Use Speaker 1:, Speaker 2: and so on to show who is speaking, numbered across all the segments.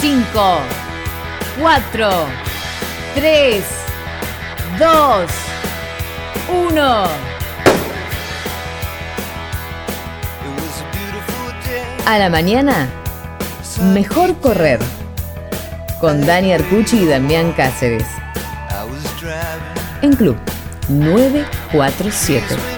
Speaker 1: 5, 4, 3, 2, 1. A la mañana, mejor correr. Con Dani Arcucci y Damián Cáceres. En Club 947.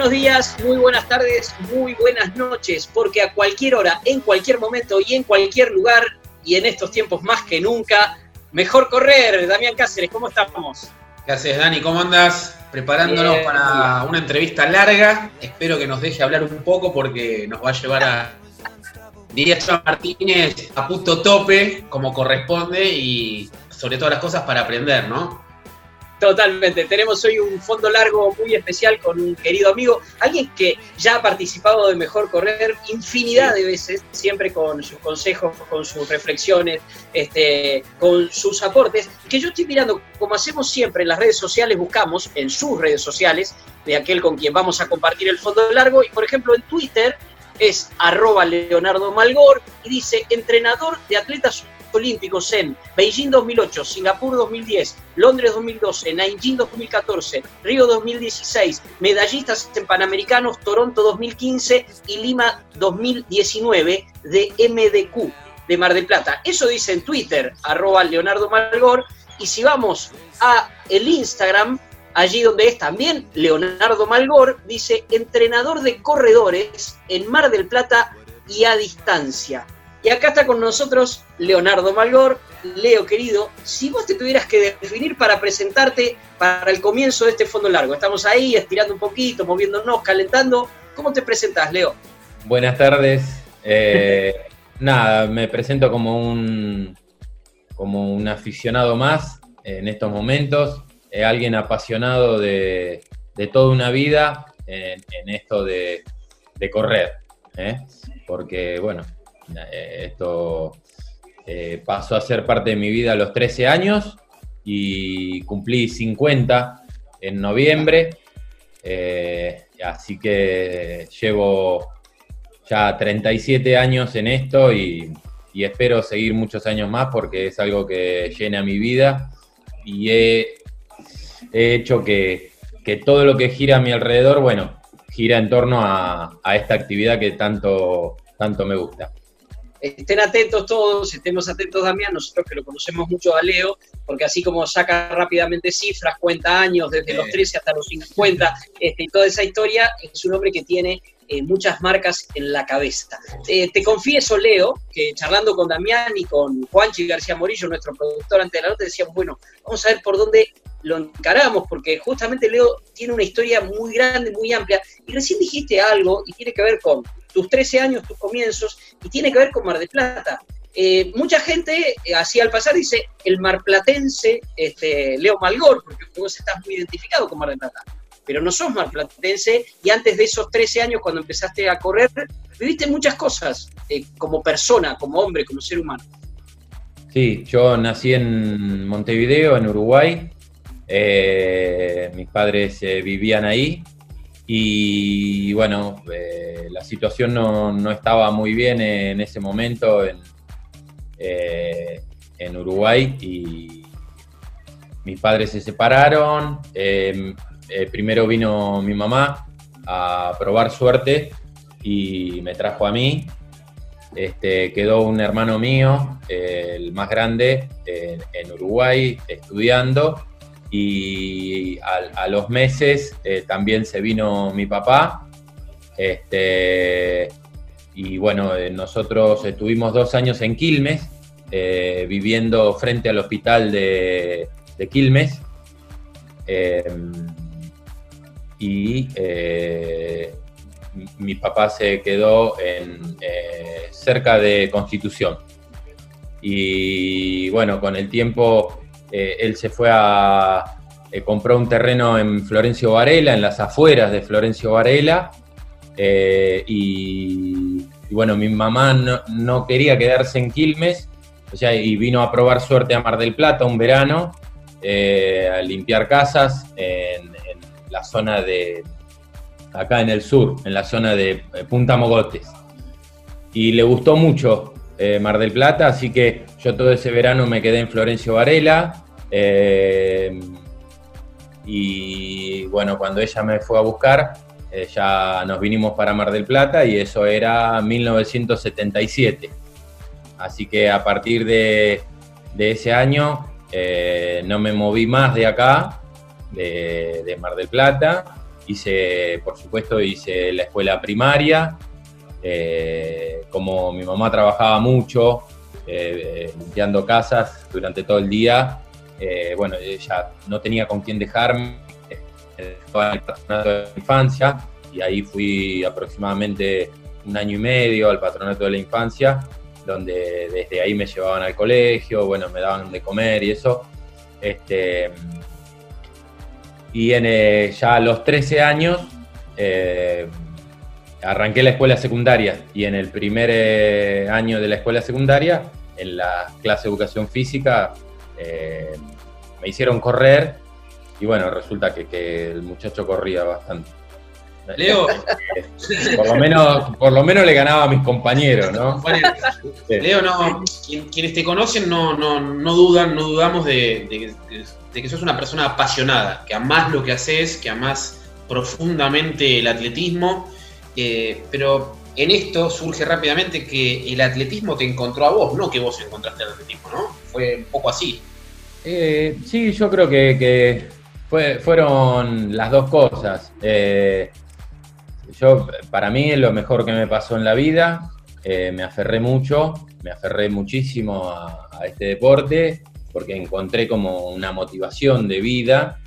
Speaker 2: Buenos días, muy buenas tardes, muy buenas noches, porque a cualquier hora, en cualquier momento y en cualquier lugar, y en estos tiempos más que nunca, mejor correr. Damián Cáceres, ¿cómo estamos?
Speaker 3: ¿Qué haces, Dani? ¿Cómo andas? Preparándonos para una entrevista larga. Espero que nos deje hablar un poco porque nos va a llevar a, diría Martínez, a punto tope, como corresponde, y sobre todas las cosas para aprender, ¿no?
Speaker 2: Totalmente. Tenemos hoy un fondo largo muy especial con un querido amigo, alguien que ya ha participado de Mejor Correr infinidad de veces, siempre con sus consejos, con sus reflexiones, este, con sus aportes, que yo estoy mirando, como hacemos siempre en las redes sociales, buscamos en sus redes sociales de aquel con quien vamos a compartir el fondo largo, y por ejemplo en Twitter es arroba Leonardo Malgor y dice entrenador de atletas olímpicos en Beijing 2008, Singapur 2010, Londres 2012, Nanjing 2014, Río 2016, medallistas en Panamericanos, Toronto 2015 y Lima 2019 de MDQ de Mar del Plata. Eso dice en Twitter, arroba Leonardo Malgor, y si vamos a el Instagram, allí donde es también Leonardo Malgor, dice entrenador de corredores en Mar del Plata y a distancia. Y acá está con nosotros Leonardo Malgor. Leo, querido, si vos te tuvieras que definir para presentarte para el comienzo de este fondo largo, estamos ahí estirando un poquito, moviéndonos, calentando, ¿cómo te presentás, Leo?
Speaker 4: Buenas tardes. Eh, nada, me presento como un, como un aficionado más en estos momentos, eh, alguien apasionado de, toda una vida en, esto de, correr, ¿eh? porque bueno, esto eh, pasó a ser parte de mi vida a los 13 años y cumplí 50 en noviembre. Eh, así que llevo ya 37 años en esto y, espero seguir muchos años más porque es algo que llena mi vida y he, hecho que, todo lo que gira a mi alrededor, bueno, gira en torno a, a esta actividad que tanto, tanto me gusta
Speaker 2: estén atentos todos, estemos atentos Damián, nosotros que lo conocemos mucho a Leo, porque así como saca rápidamente cifras, cuenta años desde los 13 hasta los 50, este, y toda esa historia, es un hombre que tiene eh, muchas marcas en la cabeza. Eh, te confieso, Leo, que charlando con Damián y con Juanchi García Morillo, nuestro productor ante la nota, decíamos, bueno, vamos a ver por dónde lo encaramos, porque justamente Leo tiene una historia muy grande, muy amplia, y recién dijiste algo y tiene que ver con tus 13 años, tus comienzos, y tiene que ver con Mar de Plata. Eh, mucha gente, eh, así al pasar, dice el marplatense este, Leo Malgor, porque vos estás muy identificado con Mar de Plata, pero no sos marplatense y antes de esos 13 años, cuando empezaste a correr, viviste muchas cosas eh, como persona, como hombre, como ser humano.
Speaker 4: Sí, yo nací en Montevideo, en Uruguay. mis padres vivían ahí y bueno, eh, la situación no, estaba muy bien en ese momento en, eh, en Uruguay y mis padres se separaron. Em, eh, primero vino mi mamá a probar suerte y me trajo a mí. Este, quedó un hermano mío, el más grande, en Uruguay estudiando y a, los meses eh, también se vino mi papá. Este, y bueno, eh, nosotros estuvimos dos años en Quilmes, eh, viviendo frente al hospital de, Quilmes. Em, y mi papá se quedó en, cerca de Constitución. Y bueno, con el tiempo él se fue a, compró un terreno en Florencio Varela, en las afueras de Florencio Varela, y, bueno, mi mamá no, quería quedarse en Quilmes, o sea, y vino a probar suerte a Mar del Plata un verano, a limpiar casas en la zona de, acá en el sur, en la zona de eh, Punta Mogotes. Y le gustó mucho eh, Mar del Plata, así que yo todo ese verano me quedé en Florencio Varela. Eh, y bueno, cuando ella me fue a buscar, ya nos vinimos para Mar del Plata y eso era 1977. Así que a partir de, ese año no me moví más de acá, de Mar del Plata, hice, por supuesto, hice la escuela primaria. Eh, como mi mamá trabajaba mucho, eh, limpiando casas durante todo el día, eh, bueno, ella no tenía con quién dejarme, estaba en el patronato de la infancia, y ahí fui aproximadamente un año y medio al patronato de la infancia, donde desde ahí me llevaban al colegio, bueno, me daban de comer y eso. Este, y en, eh, ya a los 13 años eh, arranqué la escuela secundaria y en el primer eh, año de la escuela secundaria, en la clase de educación física, me hicieron correr y bueno, resulta que, el muchacho corría bastante.
Speaker 3: Leo,
Speaker 4: por lo menos, por lo menos le ganaba a mis compañeros, ¿no?
Speaker 3: Leo, no, quienes te conocen no, no, no dudan, no dudamos de, de que sos una persona apasionada, que amás lo que haces, que amás profundamente el atletismo, eh, pero en esto surge rápidamente que el atletismo te encontró a vos, no que vos encontraste el atletismo, ¿no? Fue un poco así.
Speaker 4: Eh, sí, yo creo que, fueron las dos cosas. Eh, yo, para mí, es lo mejor que me pasó en la vida. me aferré mucho, me aferré muchísimo a este deporte porque encontré como una motivación de vida.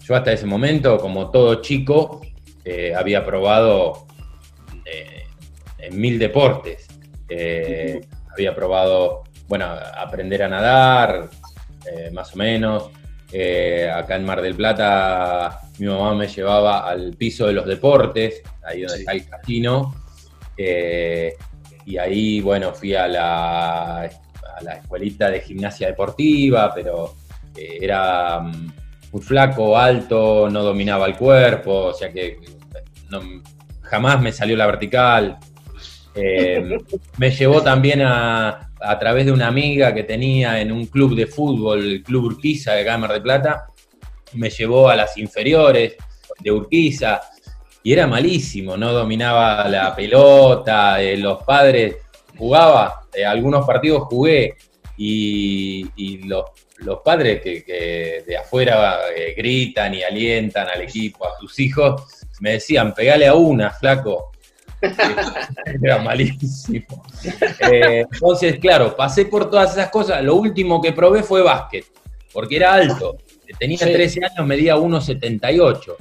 Speaker 4: Eh, yo hasta ese momento, como todo chico, eh, había probado eh, en mil deportes. había probado, bueno, aprender a nadar, más o menos. acá en Mar del Plata mi mamá me llevaba al piso de los deportes, ahí donde está el casino. y ahí, bueno, fui a la la escuelita de gimnasia deportiva, pero eh, era mm, muy flaco, alto, no dominaba el cuerpo, o sea que jamás me salió la vertical. Eh, me llevó también a, a través de una amiga que tenía en un club de fútbol, el Club Urquiza de Cámara de Plata, me llevó a las inferiores de Urquiza y era malísimo, no dominaba la pelota, eh, los padres jugaba, eh, algunos partidos jugué y, los, padres que, de afuera eh, gritan y alientan al equipo, a sus hijos, me decían, pegale a una, flaco. Era malísimo. Eh, entonces, claro, pasé por todas esas cosas. Lo último que probé fue básquet, porque era alto. Tenía 13 años, medía 1,78.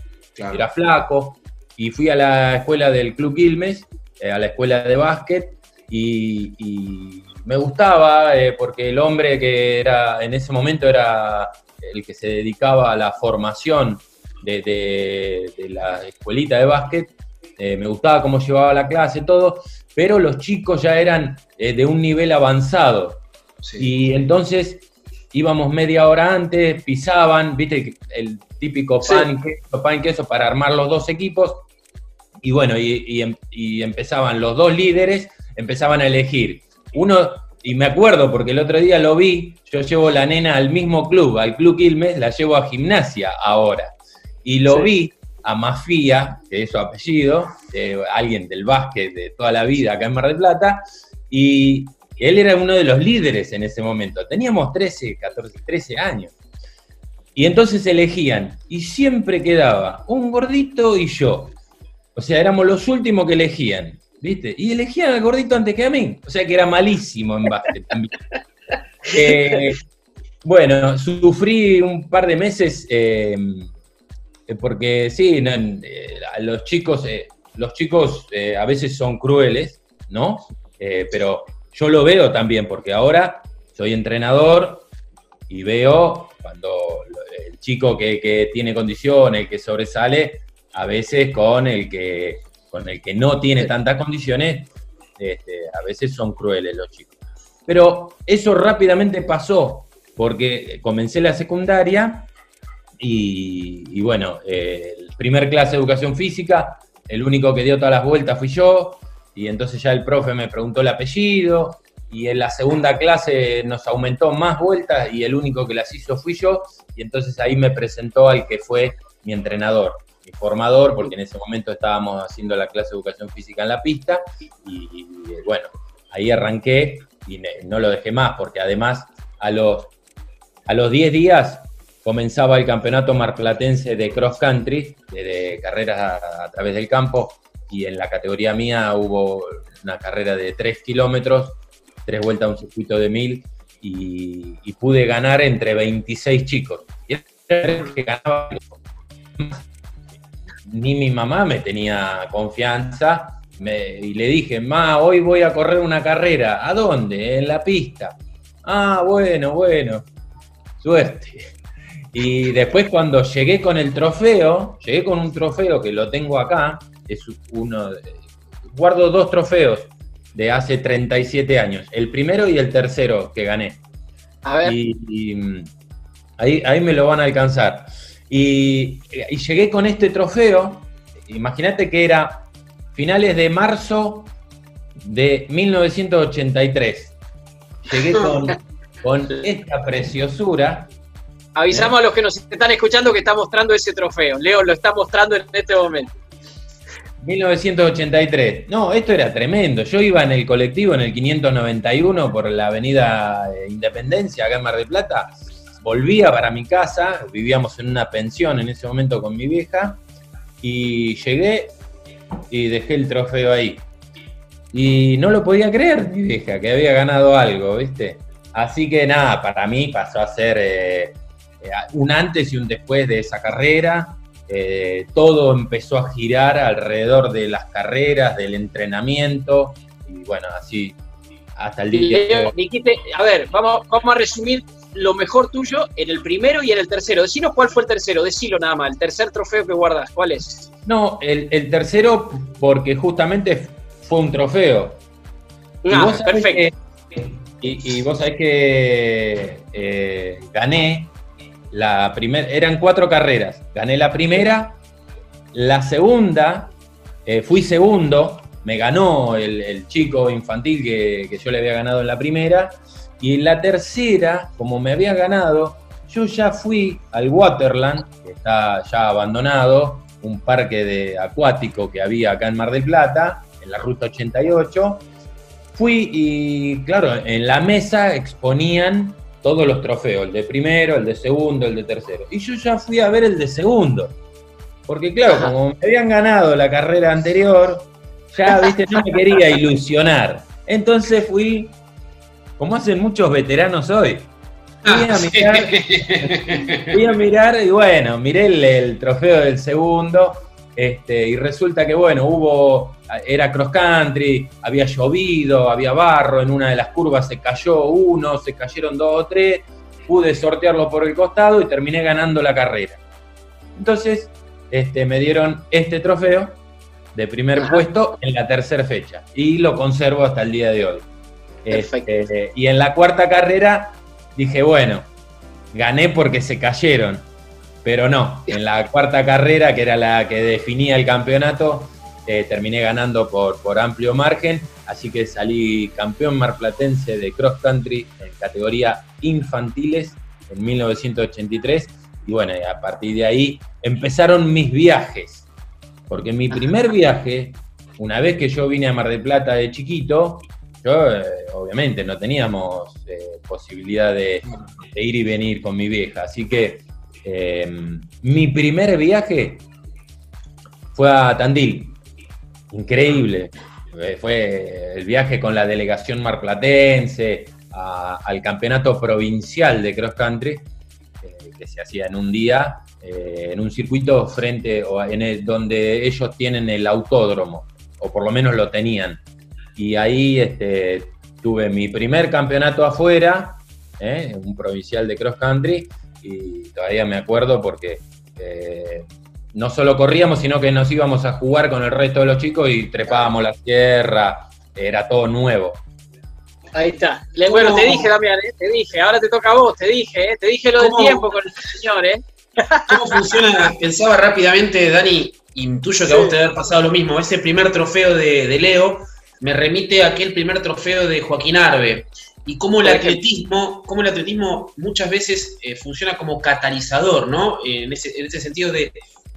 Speaker 4: Era flaco. Y fui a la escuela del Club Quilmes, a la escuela de básquet, y, me gustaba eh, porque el hombre que era en ese momento era el que se dedicaba a la formación de, la escuelita de básquet, eh, me gustaba cómo llevaba la clase, todo, pero los chicos ya eran eh, de un nivel avanzado. Y entonces íbamos media hora antes, pisaban, viste, el típico pan, queso, pan queso para armar los dos equipos. Y bueno, y em, empezaban los dos líderes empezaban a elegir. Uno, y me acuerdo porque el otro día lo vi, yo llevo la nena al mismo club, al Club Quilmes, la llevo a gimnasia ahora. Y lo vi a Mafía, que es su apellido, alguien del básquet de toda la vida acá en Mar del Plata, y él era uno de los líderes en ese momento. Teníamos 13, 14, 13 años. Y entonces elegían, y siempre quedaba un gordito y yo. O sea, éramos los últimos que elegían. ¿Viste? Y elegían al gordito antes que a mí. O sea que era malísimo en básquet también. Eh, bueno, sufrí un par de meses eh, porque sí, eh, los chicos, los chicos a veces son crueles, ¿no? pero yo lo veo también porque ahora soy entrenador y veo cuando el chico que, tiene condiciones, el que sobresale, a veces con el que, con el que no tiene tantas condiciones, este, a veces son crueles los chicos. Pero eso rápidamente pasó, porque comencé la secundaria y, bueno, el primer clase de educación física, el único que dio todas las vueltas fui yo, y entonces ya el profe me preguntó el apellido, y en la segunda clase nos aumentó más vueltas y el único que las hizo fui yo, y entonces ahí me presentó al que fue mi entrenador, formador, porque en ese momento estábamos haciendo la clase de educación física en la pista, y, bueno, ahí arranqué y no lo dejé más, porque además a los, a los 10 días comenzaba el campeonato marplatense de cross country, de, carreras a, través del campo, y en la categoría mía hubo una carrera de 3 kilómetros, tres vueltas a un circuito de 1000, y, pude ganar entre 26 chicos. Y que ganaba, ni mi mamá me tenía confianza, y le dije, ma, hoy voy a correr una carrera. ¿A dónde? En la pista. Ah, bueno, bueno. Suerte. Y después cuando llegué con el trofeo, llegué con un trofeo que lo tengo acá, es uno, guardo dos trofeos de hace 37 años, el primero y el tercero que gané. A ver. Y, ahí, ahí, me lo van a alcanzar. Y, y llegué con este trofeo, imagínate que era finales de marzo de 1983. Llegué con, con esta preciosura
Speaker 2: Avisamos a los que nos están escuchando que está mostrando ese trofeo. Leo lo está mostrando en este momento.
Speaker 4: 1983. No, esto era tremendo. Yo iba en el colectivo en el 591 por la avenida Independencia, acá en Mar del Plata. Volvía para mi casa, vivíamos en una pensión en ese momento con mi vieja, y llegué y dejé el trofeo ahí. Y no lo podía creer, mi vieja, que había ganado algo, ¿viste? Así que nada, para mí pasó a ser eh, eh, un antes y un después de esa carrera. Eh, todo empezó a girar alrededor de las carreras, del entrenamiento, y bueno, así hasta el día de
Speaker 2: hoy. a ver, vamos, vamos a resumir lo mejor tuyo en el primero y en el tercero. Decinos cuál fue el tercero, decilo nada más, el tercer trofeo que guardas, ¿cuál es?
Speaker 4: No, el, tercero porque justamente fue un trofeo.
Speaker 2: Ah, perfecto.
Speaker 4: y, vos sabés que eh, gané la primera, eran cuatro carreras. Gané la primera, la segunda, eh, fui segundo, me ganó el, chico infantil que, yo le había ganado en la primera. Y en la tercera, como me había ganado, yo ya fui al Waterland, que está ya abandonado, un parque de acuático que había acá en Mar del Plata, en la ruta 88. Fui y, claro, en la mesa exponían todos los trofeos, el de primero, el de segundo, el de tercero. Y yo ya fui a ver el de segundo. Porque claro, como me habían ganado la carrera anterior, ya, viste, no me quería ilusionar. Entonces fui, como hacen muchos veteranos hoy, fui a ah, mirar, fui a mirar y bueno, miré el trofeo del segundo este, y resulta que, bueno, hubo, era cross country, había llovido, había barro, en una de las curvas se cayó uno, se cayeron dos o tres, pude sortearlo por el costado y terminé ganando la carrera. Entonces, este, me dieron este trofeo de primer puesto en la tercera fecha y lo conservo hasta el día de hoy. Este, y en la cuarta carrera dije, bueno, gané porque se cayeron pero no, en la cuarta carrera, que era la que definía el campeonato, eh, terminé ganando por, por amplio margen, así que salí campeón marplatense de cross country en categoría infantiles en 1983 y bueno, a partir de ahí empezaron mis viajes, porque mi primer viaje, una vez que yo vine a Mar del Plata de chiquito, yo eh, obviamente no teníamos eh, posibilidad de, ir y venir con mi vieja, así que Em, mi primer viaje fue a Tandil. Increíble. Eh, fue el viaje con la delegación marplatense al campeonato provincial de cross country, eh, que se hacía en un día, en un circuito frente o en el, donde ellos tienen el autódromo, o por lo menos lo tenían. Y ahí este, tuve mi primer campeonato afuera ¿eh? un provincial de cross country, y todavía me acuerdo porque eh, no solo corríamos, sino que nos íbamos a jugar con el resto de los chicos y trepábamos la tierra, era todo nuevo.
Speaker 2: Ahí está. bueno, te dije, Damián, ¿eh? te dije, ahora te toca a vos, te dije, ¿eh? te dije lo del tiempo con el señor, ¿eh?
Speaker 3: ¿Cómo funciona? Pensaba rápidamente, Dani, intuyo que a vos te haber pasado lo mismo. Ese primer trofeo de, Leo me remite a aquel primer trofeo de Joaquín Arbe. Y cómo el atletismo, cómo el atletismo muchas veces eh, funciona como catalizador, ¿no? en, ese, en ese sentido de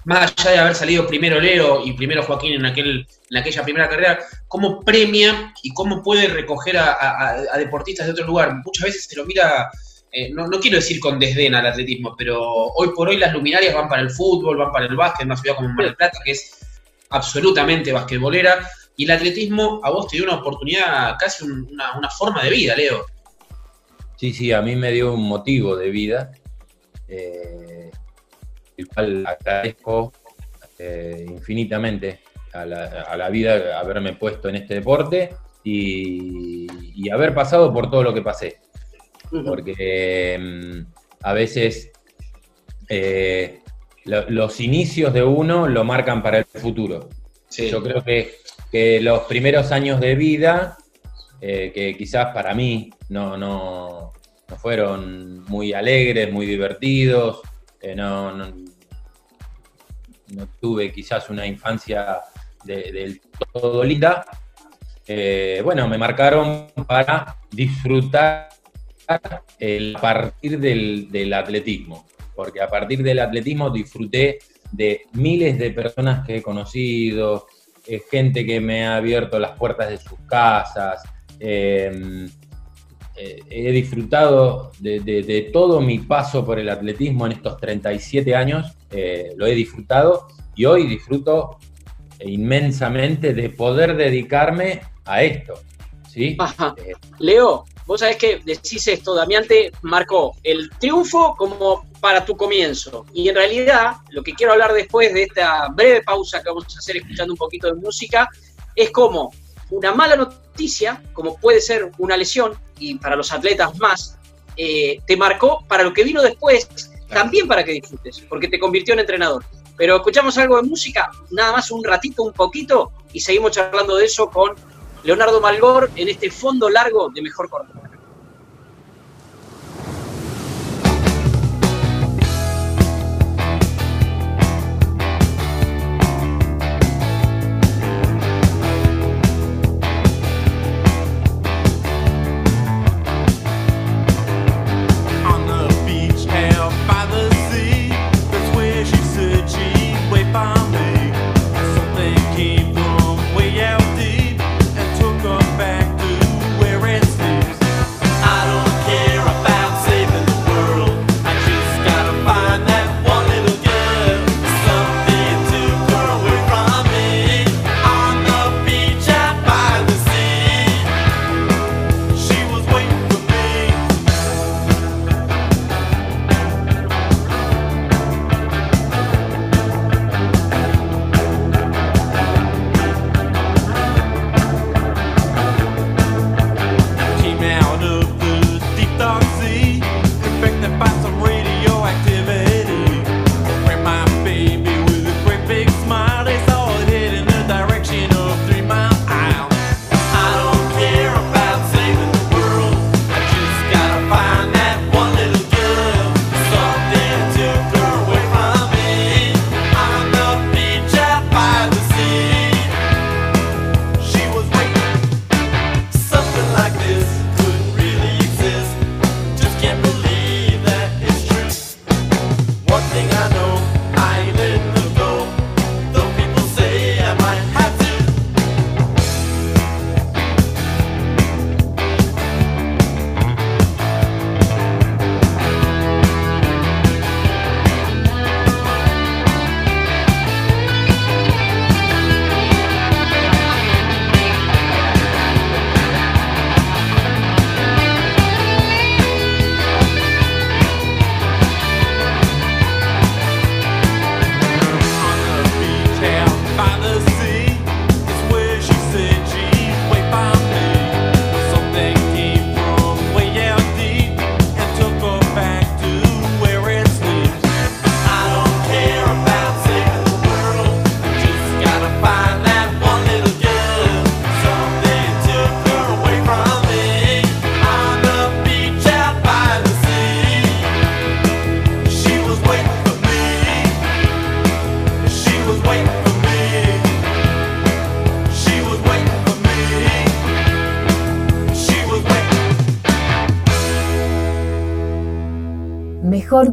Speaker 3: más allá de haber salido primero Leo y primero Joaquín en, aquel, en aquella primera carrera, cómo premia y cómo puede recoger a, deportistas de otro lugar. Muchas veces se lo mira, eh, no, quiero decir con desdén al atletismo, pero hoy por hoy las luminarias van para el fútbol, van para el básquet, en una ciudad como Mar del Plata, que es absolutamente basquetbolera, y el atletismo a vos te dio una oportunidad, casi una, una forma de vida, Leo.
Speaker 4: Sí, sí, a mí me dio un motivo de vida. Eh, el cual agradezco eh, infinitamente a la, vida haberme puesto en este deporte y, haber pasado por todo lo que pasé. Porque mm, a veces eh, los inicios de uno lo marcan para el futuro. Yo creo que, los primeros años de vida, eh, que quizás para mí no, no, no fueron muy alegres, muy divertidos, no, no tuve quizás una infancia del todo linda, eh, bueno, me marcaron para disfrutar el partir del, atletismo, porque a partir del atletismo disfruté de miles de personas que he conocido, eh, gente que me ha abierto las puertas de sus casas, em, eh, he disfrutado de, todo mi paso por el atletismo en estos 37 años, eh, lo he disfrutado y hoy disfruto inmensamente de poder dedicarme a esto. ¿sí?
Speaker 2: Leo, vos sabés que decís esto, Damián te marcó el triunfo como para tu comienzo. Y en realidad, lo que quiero hablar después de esta breve pausa que vamos a hacer escuchando un poquito de música, es como una mala noticia, como puede ser una lesión, y para los atletas más, eh, te marcó para lo que vino después, también para que disfrutes, porque te convirtió en entrenador. Pero escuchamos algo de música, nada más un ratito, un poquito, y seguimos charlando de eso con Leonardo Malgor en este fondo largo de Mejor Corredor.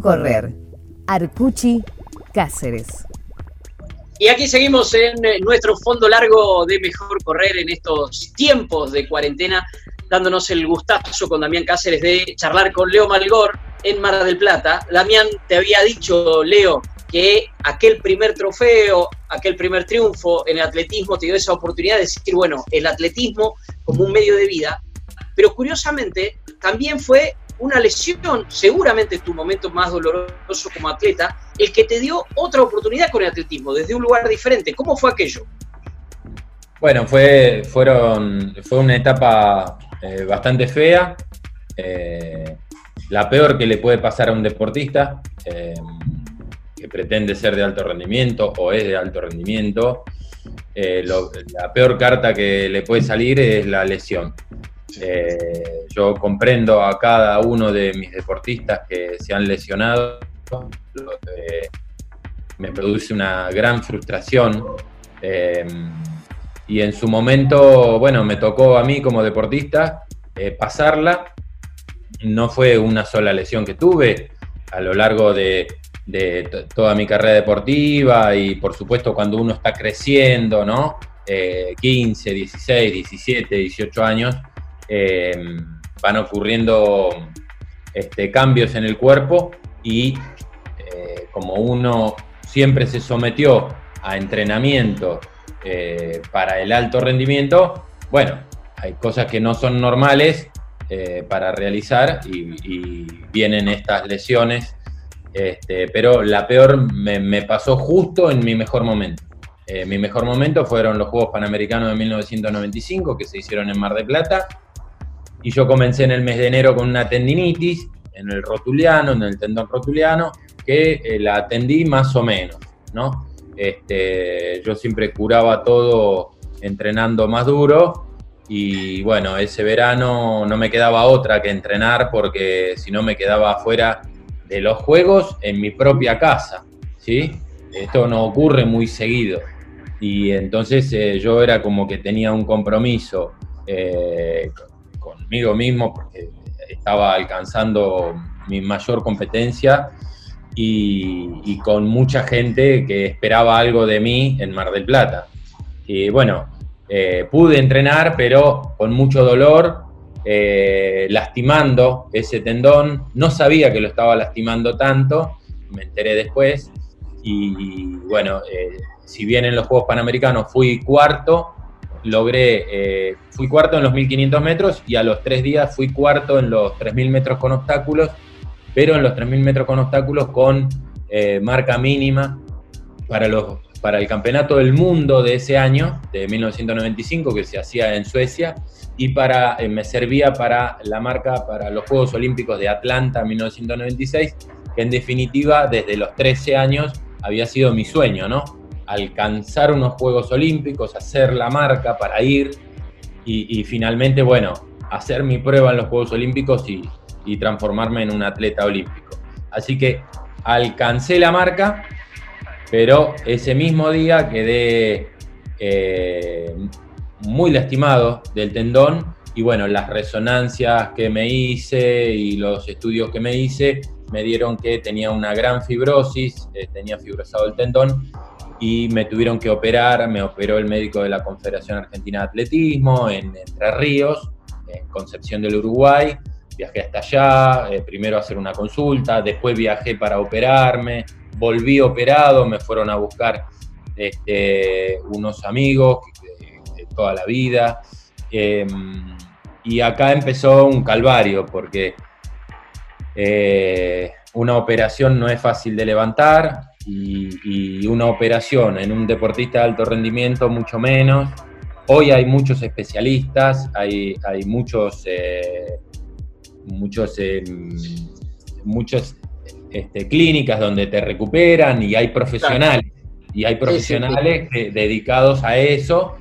Speaker 1: Correr. Arcuchi Cáceres.
Speaker 2: Y aquí seguimos en eh, nuestro fondo largo de Mejor Correr en estos tiempos de cuarentena, dándonos el gustazo con Damián Cáceres de charlar con Leo Malgor en Mar del Plata. Damián, te había dicho, Leo, que aquel primer trofeo, aquel primer triunfo en el atletismo te dio esa oportunidad de decir, bueno, el atletismo como un medio de vida, pero curiosamente también fue una lesión, seguramente tu momento más doloroso como atleta, el que te dio otra oportunidad con el atletismo, desde un lugar diferente. ¿Cómo fue aquello?
Speaker 4: Bueno, fue, fueron, fue una etapa eh, bastante fea, eh, la peor que le puede pasar a un deportista eh, que pretende ser de alto rendimiento o es de alto rendimiento. la peor carta que le puede salir es la lesión. Eh, yo comprendo a cada uno de mis deportistas que se han lesionado. me produce una gran frustración. Eh, y en su momento, bueno, me tocó a mí como deportista eh, pasarla. No fue una sola lesión que tuve a lo largo de, de toda mi carrera deportiva y por supuesto cuando uno está creciendo, ¿no? 15, 16, 17, 18 años, eh, van ocurriendo este, cambios en el cuerpo y eh, como uno siempre se sometió a entrenamiento eh, para el alto rendimiento, bueno, hay cosas que no son normales para realizar y, vienen estas lesiones, este, pero la peor me, pasó justo en mi mejor momento. mi mejor momento fueron los Juegos Panamericanos de 1995 que se hicieron en Mar de Plata y yo comencé en el mes de enero con una tendinitis en el rotuliano, en el tendón rotuliano, que eh, la atendí más o menos, ¿no? Este, yo siempre curaba todo entrenando más duro y bueno, ese verano no me quedaba otra que entrenar porque si no me quedaba afuera de los juegos en mi propia casa, ¿sí? Esto no ocurre muy seguido y entonces eh, yo era como que tenía un compromiso eh, conmigo mismo porque estaba alcanzando mi mayor competencia y, con mucha gente que esperaba algo de mí en Mar del Plata. Y bueno, eh, pude entrenar, pero con mucho dolor, eh, lastimando ese tendón. No sabía que lo estaba lastimando tanto, me enteré después. Y, bueno, eh, si bien en los Juegos Panamericanos fui cuarto, logré, eh, fui cuarto en los 1500 metros y a los tres días fui cuarto en los 3000 metros con obstáculos, pero en los 3000 metros con obstáculos con eh, marca mínima para, los, para el campeonato del mundo de ese año, de 1995, que se hacía en Suecia, y para, eh, me servía para la marca para los Juegos Olímpicos de Atlanta 1996, que en definitiva desde los 13 años había sido mi sueño, ¿no? Alcanzar unos Juegos Olímpicos, hacer la marca para ir y, finalmente, bueno, hacer mi prueba en los Juegos Olímpicos y, transformarme en un atleta olímpico. Así que alcancé la marca, pero ese mismo día quedé eh, muy lastimado del tendón y bueno, las resonancias que me hice y los estudios que me hice me dieron que tenía una gran fibrosis, eh, tenía fibrosado el tendón y me tuvieron que operar, me operó el médico de la Confederación Argentina de Atletismo en Entre Ríos, en Concepción del Uruguay. Viajé hasta allá, eh, primero a hacer una consulta, después viajé para operarme, volví operado, me fueron a buscar este, unos amigos de, toda la vida. Em, y acá empezó un calvario, porque eh, una operación no es fácil de levantar, y, una operación en un deportista de alto rendimiento mucho menos. Hoy hay muchos especialistas, hay, hay muchos, eh, muchos, eh, muchos este, clínicas donde te recuperan y hay profesionales, y hay profesionales dedicados a eso,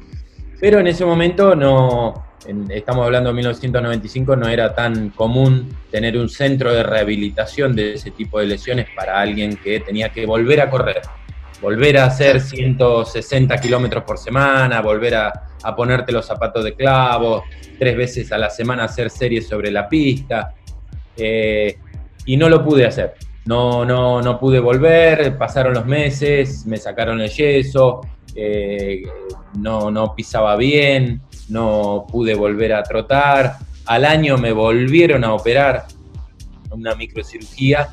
Speaker 4: pero en ese momento no, estamos hablando de 1995, no era tan común tener un centro de rehabilitación de ese tipo de lesiones para alguien que tenía que volver a correr, volver a hacer 160 kilómetros por semana, volver a, ponerte los zapatos de clavo, tres veces a la semana hacer series sobre la pista. Eh, y no lo pude hacer. No, no, no pude volver, pasaron los meses, me sacaron el yeso, eh, no, no pisaba bien, no pude volver a trotar. Al año me volvieron a operar una microcirugía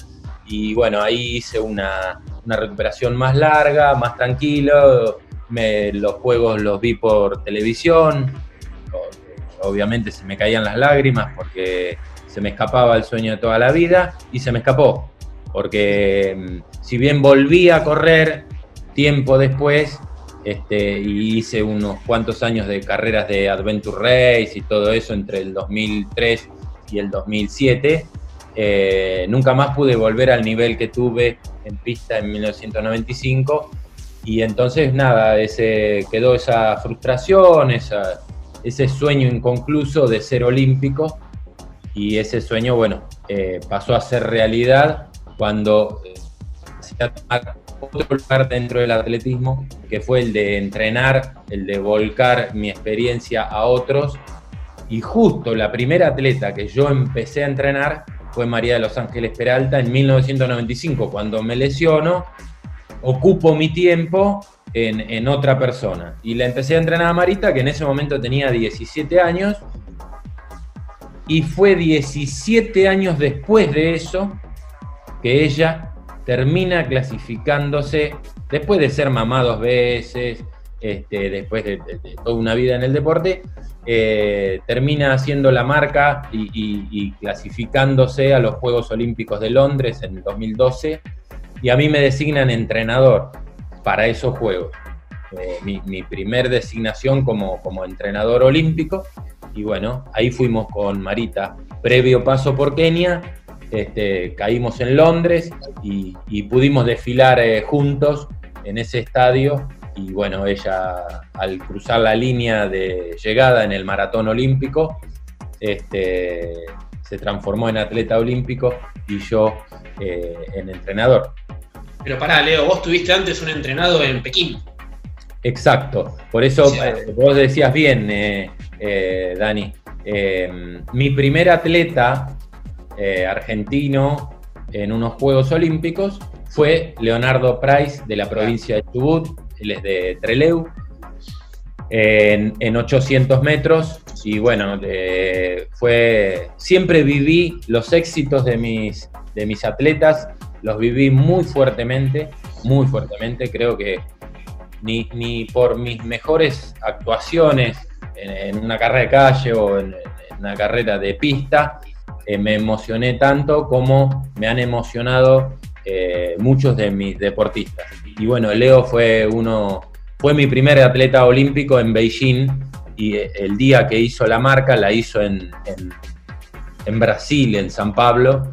Speaker 4: y bueno, ahí hice una, recuperación más larga, más tranquilo. los juegos los vi por televisión. Obviamente se me caían las lágrimas porque se me escapaba el sueño de toda la vida y se me escapó. Porque mm, si bien volví a correr tiempo después, este, y hice unos cuantos años de carreras de Adventure Race y todo eso entre el 2003 y el 2007. Eh, nunca más pude volver al nivel que tuve en pista en 1995 y entonces nada, ese, quedó esa frustración, ese sueño inconcluso de ser olímpico y ese sueño, bueno, eh, pasó a ser realidad cuando eh, otro lugar dentro del atletismo, que fue el de entrenar, el de volcar mi experiencia a otros. Y justo la primera atleta que yo empecé a entrenar fue María de los Ángeles Peralta en 1995. Cuando me lesiono, ocupo mi tiempo en, en, otra persona. Y la empecé a entrenar a Marita, que en ese momento tenía 17 años. Y fue 17 años después de eso que ella termina clasificándose, después de ser mamá dos veces, este, después de, toda una vida en el deporte, eh, termina haciendo la marca y, clasificándose a los Juegos Olímpicos de Londres en 2012 y a mí me designan entrenador para esos Juegos. Eh, mi, primer designación como entrenador olímpico y bueno, ahí fuimos con Marita, previo paso por Kenia este, caímos en Londres y, pudimos desfilar eh, juntos en ese estadio y bueno, ella al cruzar la línea de llegada en el maratón olímpico, este, se transformó en atleta olímpico y yo eh, en entrenador.
Speaker 3: Pero pará, Leo, vos tuviste antes un entrenado en Pekín.
Speaker 4: Exacto, por eso eh, vos decías bien, Dani, mi primer atleta eh, argentino en unos Juegos Olímpicos fue Leonardo Price de la provincia de Chubut, él es de Treleu, en, 800 metros y bueno, fue, siempre viví los éxitos de mis, de mis atletas, los viví muy fuertemente, muy fuertemente, creo que ni, ni por mis mejores actuaciones en, una carrera de calle o en una carrera de pista, me emocioné tanto como me han emocionado eh, muchos de mis deportistas. Y bueno, Leo fue uno, fue mi primer atleta olímpico en Beijing y eh, el día que hizo la marca la hizo en, en, Brasil, en San Pablo,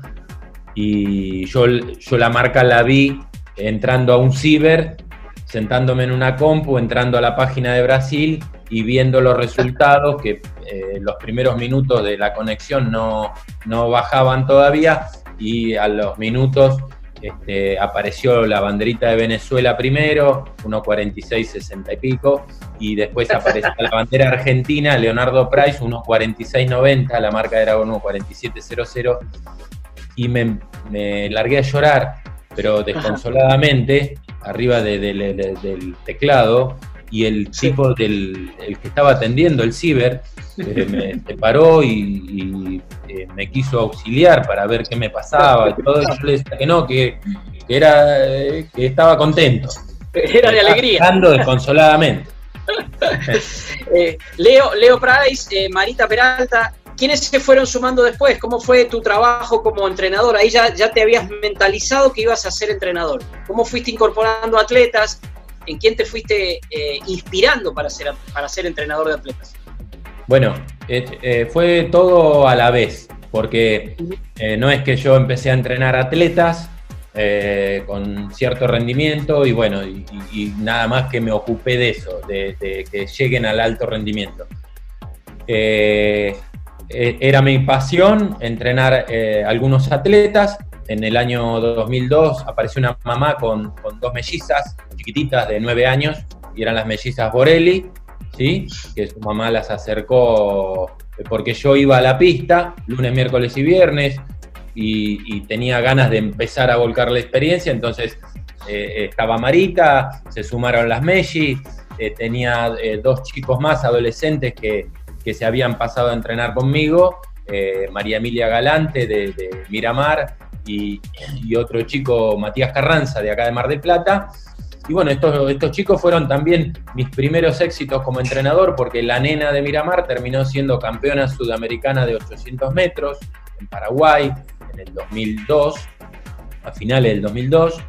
Speaker 4: y yo, yo la marca la vi entrando a un ciber, sentándome en una compu, entrando a la página de Brasil y viendo los resultados que eh, los primeros minutos de la conexión no, bajaban todavía y a los minutos este, apareció la banderita de Venezuela primero, 1.46, 60 y pico, y después apareció la bandera argentina, Leonardo Price, 1.46.90, la marca era 1.47.00, y me, largué a llorar, pero desconsoladamente, arriba del teclado, y el tipo del el que estaba atendiendo el ciber eh, me separó y, eh, me quiso auxiliar para ver qué me pasaba y todo. Yo le decía que no, que, era, eh, que estaba contento.
Speaker 2: Era de alegría.
Speaker 4: Estando desconsoladamente.
Speaker 2: Leo, Leo Price, Marita Peralta, ¿quiénes se fueron sumando después? ¿Cómo fue tu trabajo como entrenador? Ahí ya, ya te habías mentalizado que ibas a ser entrenador. ¿Cómo fuiste incorporando atletas? ¿En quién te fuiste eh, inspirando para ser, para ser entrenador de atletas?
Speaker 4: Bueno, eh, eh, fue todo a la vez, porque no es que yo empecé a entrenar atletas con cierto rendimiento y bueno, y, nada más que me ocupé de eso, de, que lleguen al alto rendimiento. era mi pasión entrenar algunos atletas en el año 2002 apareció una mamá con, dos mellizas chiquititas de nueve años y eran las mellizas Borelli, ¿sí? que su mamá las acercó eh, porque yo iba a la pista lunes, miércoles y viernes, y, tenía ganas de empezar a volcar la experiencia, entonces eh, estaba Marita, se sumaron las Messi, eh, tenía dos chicos más adolescentes que, se habían pasado a entrenar conmigo, María Emilia Galante de, Miramar y, otro chico, Matías Carranza, de acá de Mar del Plata. Y bueno, estos, estos chicos fueron también mis primeros éxitos como entrenador, porque la nena de Miramar terminó siendo campeona sudamericana de 800 metros en Paraguay en el 2002, a finales del 2002,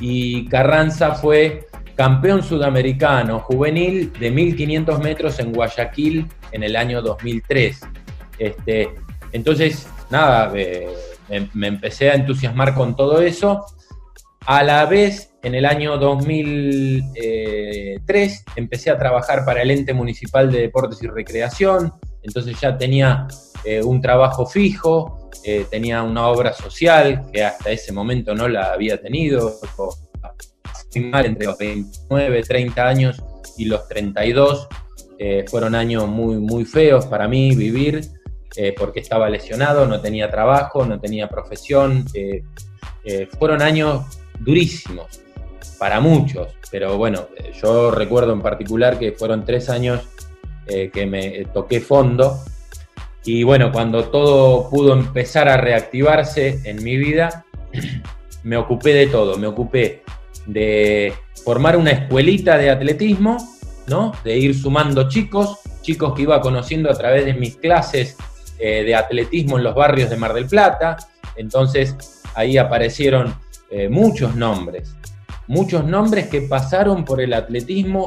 Speaker 4: y Carranza fue campeón sudamericano juvenil de 1500 metros en Guayaquil en el año 2003. Este, entonces, nada, eh, me, empecé a entusiasmar con todo eso. A la vez, en el año 2003, empecé a trabajar para el ente municipal de deportes y recreación. Entonces ya tenía eh, un trabajo fijo, eh, tenía una obra social que hasta ese momento no la había tenido, entre los 29, 30 años y los 32 eh, fueron años muy, muy feos para mí vivir, porque estaba lesionado, no tenía trabajo, no tenía profesión, fueron años durísimos para muchos, pero bueno, yo recuerdo en particular que fueron tres años que me toqué fondo y bueno, cuando todo pudo empezar a reactivarse en mi vida, me ocupé de todo. Me ocupé de formar una escuelita de atletismo, ¿no? De ir sumando chicos, chicos que iba conociendo a través de mis clases eh, de atletismo en los barrios de Mar del Plata. Entonces ahí aparecieron eh, muchos nombres, muchos nombres que pasaron por el atletismo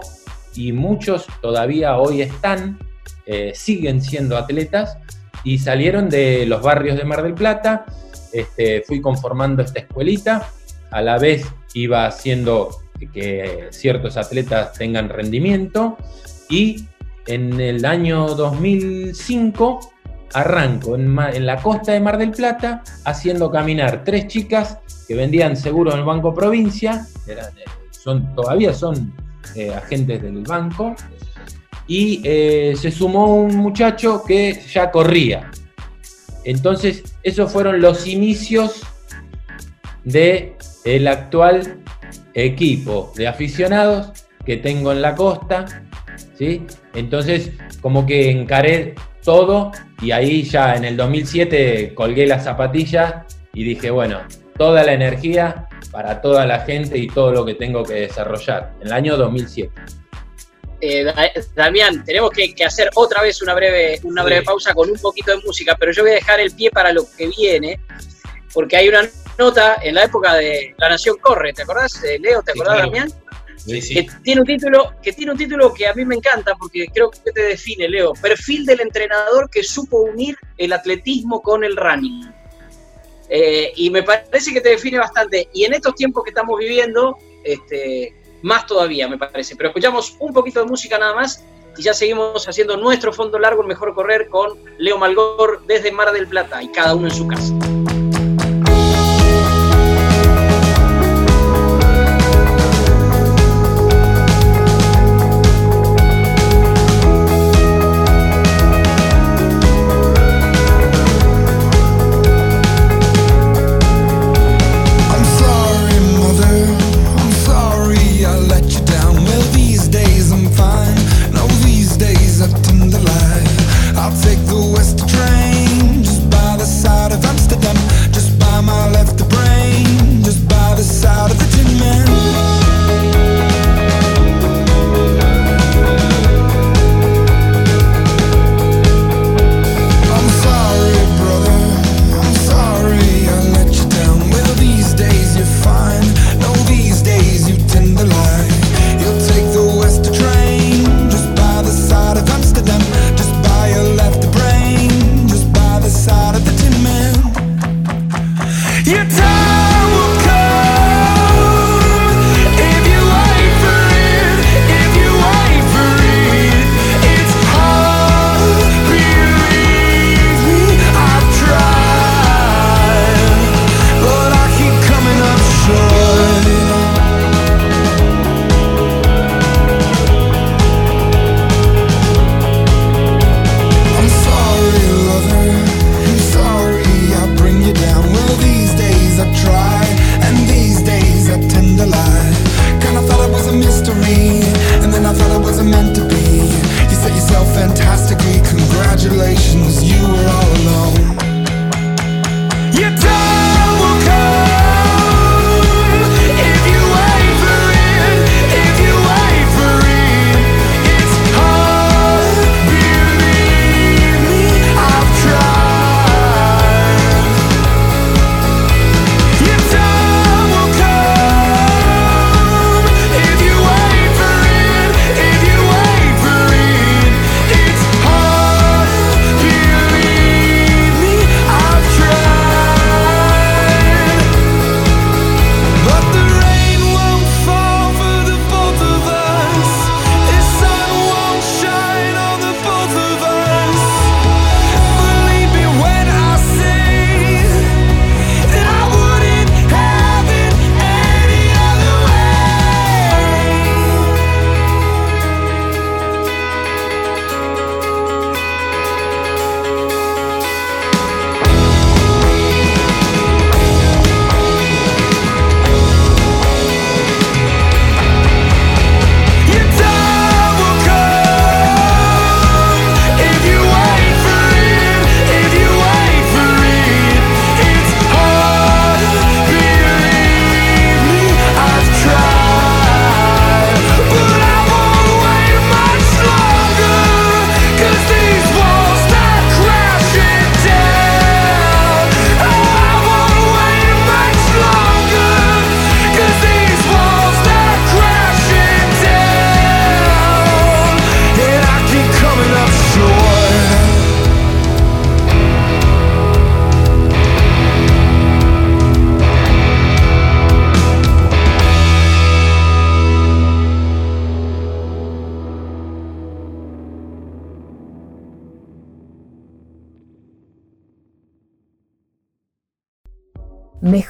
Speaker 4: y muchos todavía hoy están eh, siguen siendo atletas y salieron de los barrios de Mar del Plata. Este, fui conformando esta escuelita, a la vez iba haciendo que ciertos atletas tengan rendimiento y en el año 2005 arranco en, la costa de Mar del Plata haciendo caminar tres chicas que vendían seguro en el Banco Provincia, eh, son, todavía son eh, agentes del banco, y eh, se sumó un muchacho que ya corría. Entonces, esos fueron los inicios del el actual equipo de aficionados que tengo en la costa, ¿sí? Entonces, como que encaré todo y ahí ya en el 2007 colgué las zapatillas y dije, bueno, toda la energía para toda la gente y todo lo que tengo que desarrollar, en el año 2007.
Speaker 2: Eh, Damián, tenemos que, hacer otra vez una breve, una breve pausa con un poquito de música, pero yo voy a dejar el pie para lo que viene, porque hay una nota en la época de La Nación Corre, ¿te acordás, Leo? ¿Te acordás, Damián? Que tiene un título que tiene un título que a mí me encanta porque creo que te define, Leo. Perfil del entrenador que supo unir el atletismo con el running. Eh, y me parece que te define bastante. Y en estos tiempos que estamos viviendo, este, más todavía, me parece. Pero escuchamos un poquito de música nada más y ya seguimos haciendo nuestro fondo largo, el mejor correr, con Leo Malgor desde Mar del Plata y cada uno en su casa.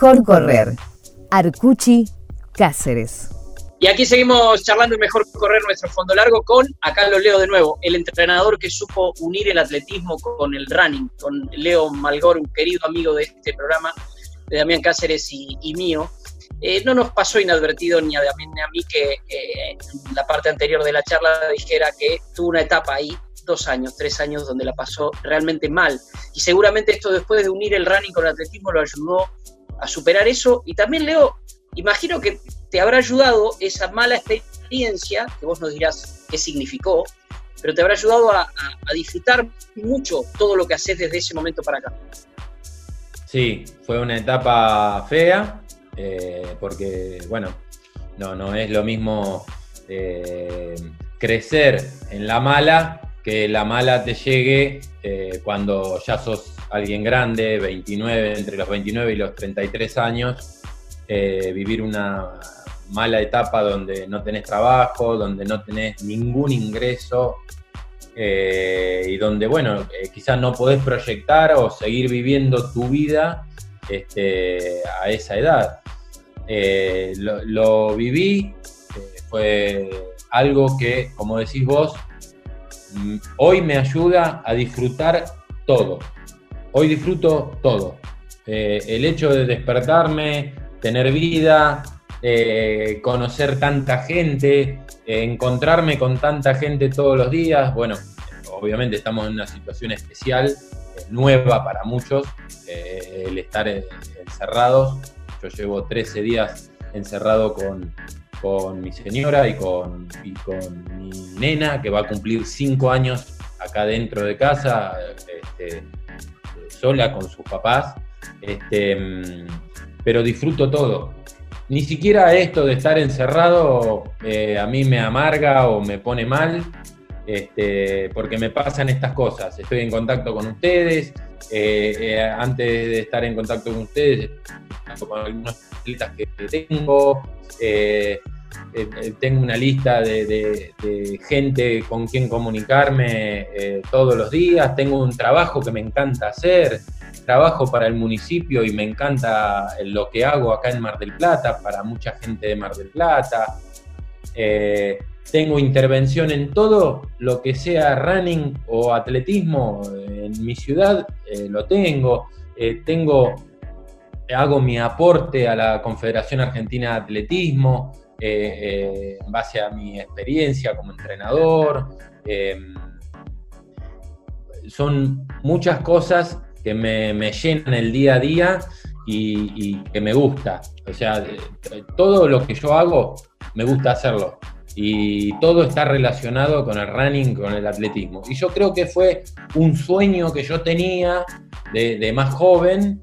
Speaker 1: Mejor correr. Arcuchi Cáceres.
Speaker 2: Y aquí seguimos charlando y mejor correr nuestro fondo largo con, acá lo leo de nuevo, el entrenador que supo unir el atletismo con el running, con Leo Malgor, un querido amigo de este programa, de Damián Cáceres y, mío. Eh, no nos pasó inadvertido ni a Damián ni a mí que en la parte anterior de la charla dijera que tuvo una etapa ahí, dos años, tres años, donde la pasó realmente mal. Y seguramente esto después de unir el running con el atletismo lo ayudó a superar eso. Y también, Leo, imagino que te habrá ayudado esa mala experiencia, que vos nos dirás qué significó, pero te habrá ayudado a, disfrutar mucho todo lo que haces desde ese momento para acá.
Speaker 4: Sí, fue una etapa fea, eh, porque, bueno, no, no es lo mismo eh, crecer en la mala que la mala te llegue eh, cuando ya sos alguien grande, 29, entre los 29 y los 33 años, vivir una mala etapa donde no tenés trabajo, donde no tenés ningún ingreso eh, y donde, bueno, eh, quizás no podés proyectar o seguir viviendo tu vida este, a esa edad. Eh, lo, viví, fue algo que, como decís vos, mm, hoy me ayuda a disfrutar todo. Hoy disfruto todo. el hecho de despertarme, tener vida, eh, conocer tanta gente, encontrarme con tanta gente todos los días. Bueno, obviamente estamos en una situación especial, eh, nueva para muchos, eh, el estar encerrados. Yo llevo 13 días encerrado con, mi señora y con, con, mi nena, que va a cumplir 5 años acá dentro de casa, este, sola con sus papás. Este, pero disfruto todo ni siquiera esto de estar encerrado eh, a mí me amarga o me pone mal, este, porque me pasan estas cosas. Estoy en contacto con ustedes, eh, eh, antes de estar en contacto con ustedes, con algunas atletas que tengo, tengo una lista de, gente con quien comunicarme todos los días, tengo un trabajo que me encanta hacer, trabajo para el municipio y me encanta lo que hago acá en Mar del Plata, para mucha gente de Mar del Plata. Eh, tengo intervención en todo lo que sea running o atletismo en mi ciudad, eh, lo tengo. Eh, tengo, hago mi aporte a la Confederación Argentina de Atletismo en base a mi experiencia como entrenador. son muchas cosas que me, me llenan el día a día y, que me gusta. O sea, todo lo que yo hago, me gusta hacerlo. Y todo está relacionado con el running, con el atletismo. Y yo creo que fue un sueño que yo tenía de, más joven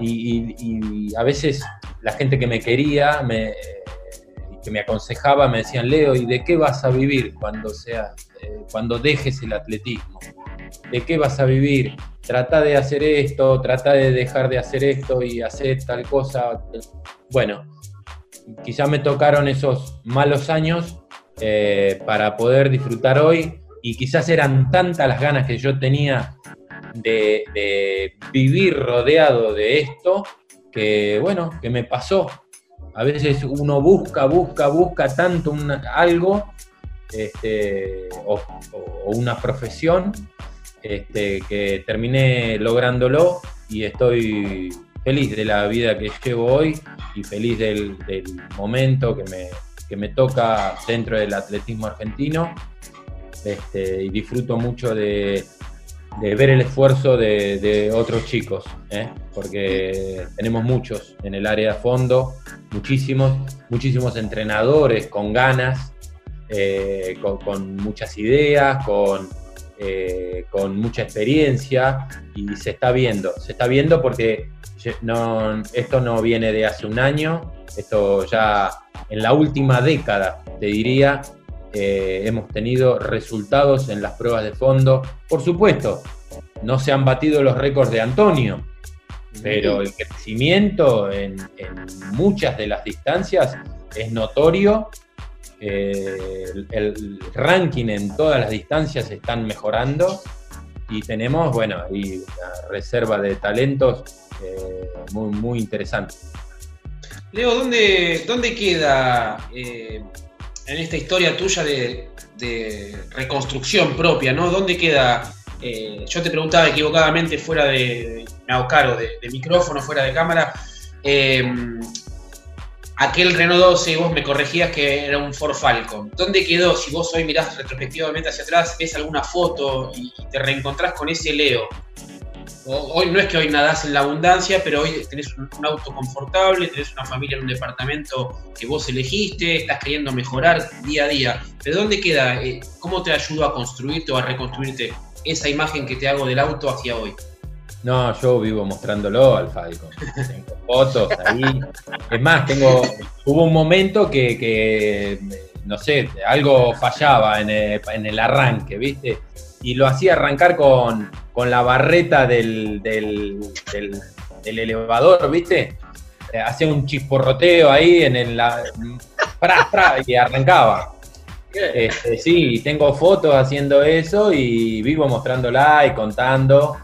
Speaker 4: y, a veces la gente que me quería, me, que me aconsejaba, me decían, Leo, ¿y de qué vas a vivir cuando, sea, eh, cuando dejes el atletismo? ¿De qué vas a vivir? trata de hacer esto, trata de dejar de hacer esto y hacer tal cosa. Bueno, quizás me tocaron esos malos años eh, para poder disfrutar hoy y quizás eran tantas las ganas que yo tenía de, vivir rodeado de esto que bueno, que me pasó. A veces uno busca, busca, busca tanto algo este, o una profesión este, que terminé lográndolo y estoy feliz de la vida que llevo hoy y feliz del, momento que me, que me, toca dentro del atletismo argentino. Este, y disfruto mucho de, ver el esfuerzo de, otros chicos, ¿eh? porque tenemos muchos en el área de fondo, muchísimos, muchísimos entrenadores con ganas, eh, con muchas ideas, con eh, con mucha experiencia y se está viendo, se está viendo porque esto no viene de hace un año, esto ya en la última década, te diría, eh, hemos tenido resultados en las pruebas de fondo. Por supuesto, no se han batido los récords de Antonio, pero el crecimiento en muchas de las distancias es notorio eh, el, ranking en todas las distancias están mejorando y tenemos, bueno, y una reserva de talentos muy, muy interesante.
Speaker 3: Leo, ¿dónde, dónde queda en esta historia tuya de, reconstrucción propia, ¿no? ¿Dónde queda? yo te preguntaba equivocadamente fuera de, me hago caro, de, micrófono, fuera de cámara, aquel Renault 12 y vos me corregías que era un Ford Falcon. ¿Dónde quedó? Si vos hoy mirás retrospectivamente hacia atrás, ves alguna foto y te reencontrás con ese Leo. Hoy no es que hoy nadás en la abundancia, pero hoy tenés un, auto confortable, tenés una familia en un departamento que vos elegiste, estás queriendo mejorar día a día. ¿De dónde queda? Eh, ¿Cómo te ayudó a construirte o a reconstruirte esa imagen que te hago del auto hacia hoy?
Speaker 4: No, yo vivo mostrándolo al. Tengo fotos ahí. Es más, tengo. Hubo un momento que, no sé, algo fallaba en el, arranque, ¿viste? Y lo hacía arrancar con, la barreta del, del, elevador, ¿viste? Eh, hacía un chisporroteo ahí en el. La, y arrancaba. Este, sí, tengo fotos haciendo eso y vivo mostrándola y contando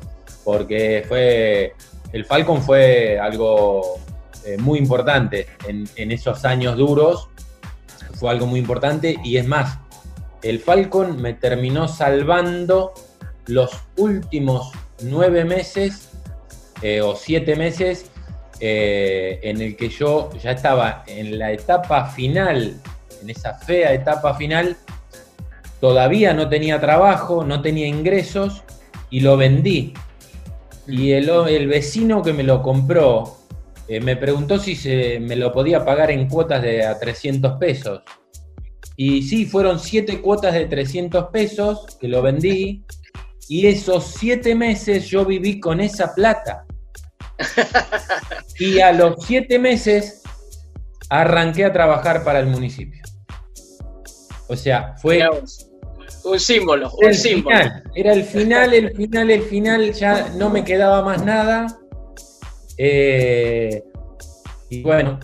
Speaker 4: porque fue el Falcon fue algo eh, muy importante en, esos años duros, fue algo muy importante y es más, el Falcon me terminó salvando los últimos nueve meses eh, o siete meses eh, en el que yo ya estaba en la etapa final, en esa fea etapa final, todavía no tenía trabajo, no tenía ingresos y lo vendí y el, vecino que me lo compró eh, me preguntó si se, me lo podía pagar en cuotas de a 300 pesos. Y sí, fueron siete cuotas de 300 pesos que lo vendí. Y esos siete meses yo viví con esa plata. Y a los siete meses arranqué a trabajar para el municipio. O sea, fue
Speaker 2: un símbolo, un símbolo.
Speaker 4: era el final, el final, el final, ya no me quedaba más nada. Eh, y bueno,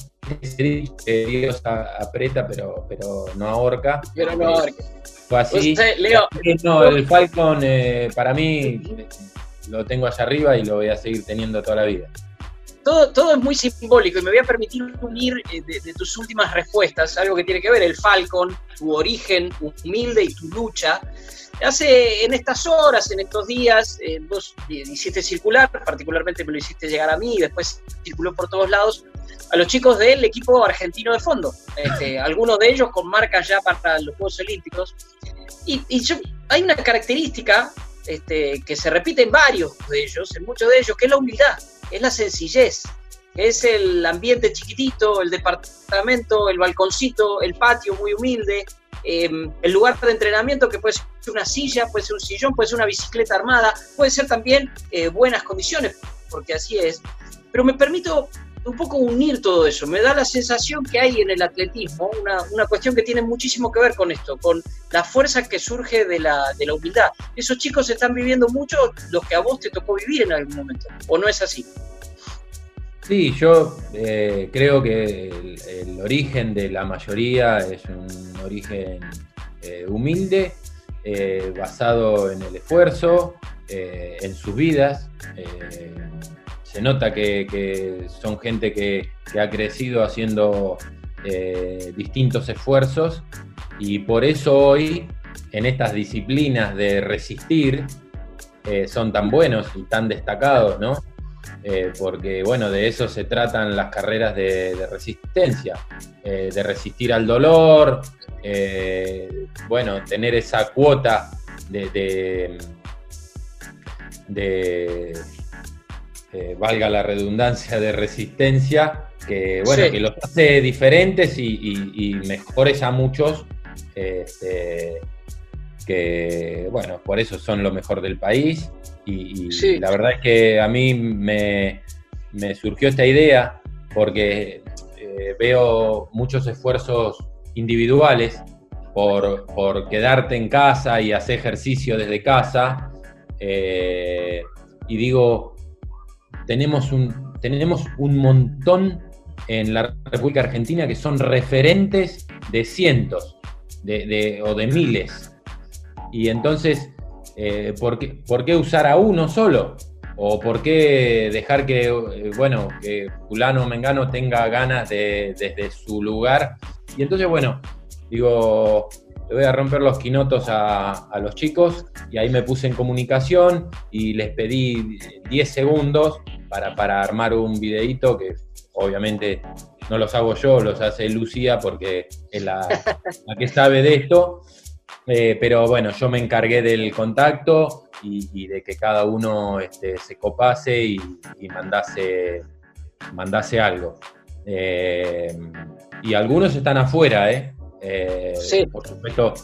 Speaker 4: Dios aprieta, pero, pero no ahorca.
Speaker 2: Pero no ahorca.
Speaker 4: Fue así. Leo. No, el Falcon eh, para mí lo tengo allá arriba y lo voy a seguir teniendo toda la vida
Speaker 2: todo, es muy simbólico y me voy a permitir unir eh, de, tus últimas respuestas algo que tiene que ver el Falcon, tu origen humilde y tu lucha. Hace en estas horas, en estos días, eh, vos hiciste circular, particularmente me lo hiciste llegar a mí y después circuló por todos lados, a los chicos del equipo argentino de fondo, este, algunos de ellos con marcas ya para los Juegos Olímpicos. Y, hay una característica este, que se repite en varios de ellos, en muchos de ellos, que es la humildad es la sencillez, es el ambiente chiquitito, el departamento, el balconcito, el patio muy humilde, em, el lugar de entrenamiento que puede ser una silla, puede ser un sillón, puede ser una bicicleta armada, puede ser también eh, buenas condiciones, porque así es. Pero me permito un poco unir todo eso. Me da la sensación que hay en el atletismo una, una, cuestión que tiene muchísimo que ver con esto, con la fuerza que surge de la, de la humildad. Esos chicos están viviendo mucho lo que a vos te tocó vivir en algún momento, ¿o no es así?
Speaker 4: Sí, yo eh, creo que el, origen de la mayoría es un origen eh, humilde, eh, basado en el esfuerzo, en sus vidas se nota que, son gente que, ha crecido haciendo eh, distintos esfuerzos y por eso hoy en estas disciplinas de resistir eh, son tan buenos y tan destacados, ¿no? Eh, porque bueno, de eso se tratan las carreras de, resistencia, de resistir al dolor, bueno, tener esa cuota de, de eh, valga la redundancia, de resistencia, que bueno, que los hace diferentes y, mejores a muchos, este, que bueno, por eso son lo mejor del país. Y, la verdad es que a mí me, surgió esta idea porque eh, veo muchos esfuerzos individuales por, por, quedarte en casa y hacer ejercicio desde casa. Eh, y digo, tenemos un, tenemos un montón en la República Argentina que son referentes de cientos de, o de miles. Y entonces, eh, ¿por, qué, usar a uno solo? ¿O por qué dejar que, eh, bueno, que fulano o mengano tenga ganas de, desde su lugar? Y entonces, bueno, digo, le voy a romper los quinotos a, los chicos y ahí me puse en comunicación y les pedí 10 segundos para, para armar un videíto que obviamente no los hago yo, los hace Lucía porque es la, que sabe de esto. Eh, pero bueno, yo me encargué del contacto y, de que cada uno este, se copase y, mandase, mandase algo. Eh, y algunos están afuera, ¿eh? Eh sí. Por supuesto,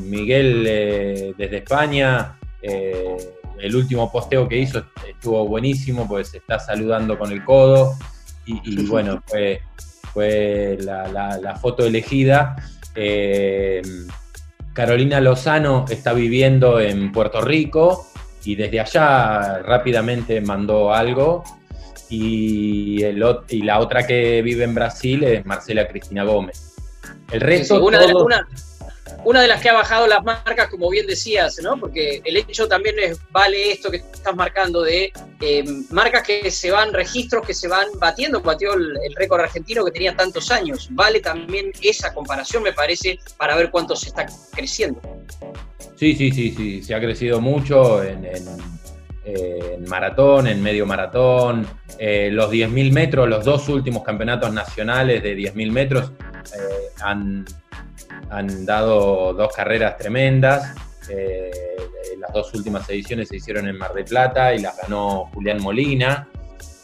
Speaker 4: Miguel desde España, el último posteo que hizo estuvo buenísimo, pues se está saludando con el codo y, bueno, fue, fue la, foto elegida. Eh, Carolina Lozano está viviendo en Puerto Rico y desde allá rápidamente mandó algo. Y, el, y la otra que vive en Brasil es Marcela Cristina Gómez.
Speaker 2: El resto. una, de una de las que ha bajado las marcas, como bien decías, ¿no? Porque el hecho también es, vale esto que estás marcando de eh, marcas que se van, registros que se van batiendo, batió el, récord argentino que tenía tantos años. Vale también esa comparación, me parece, para ver cuánto se está creciendo.
Speaker 4: Sí, sí, sí, sí, se ha crecido mucho en, maratón, en medio maratón, eh, los 10.000 metros, los dos últimos campeonatos nacionales de 10.000 metros eh, han han dado dos carreras tremendas. Eh, las dos últimas ediciones se hicieron en Mar del Plata y las ganó Julián Molina.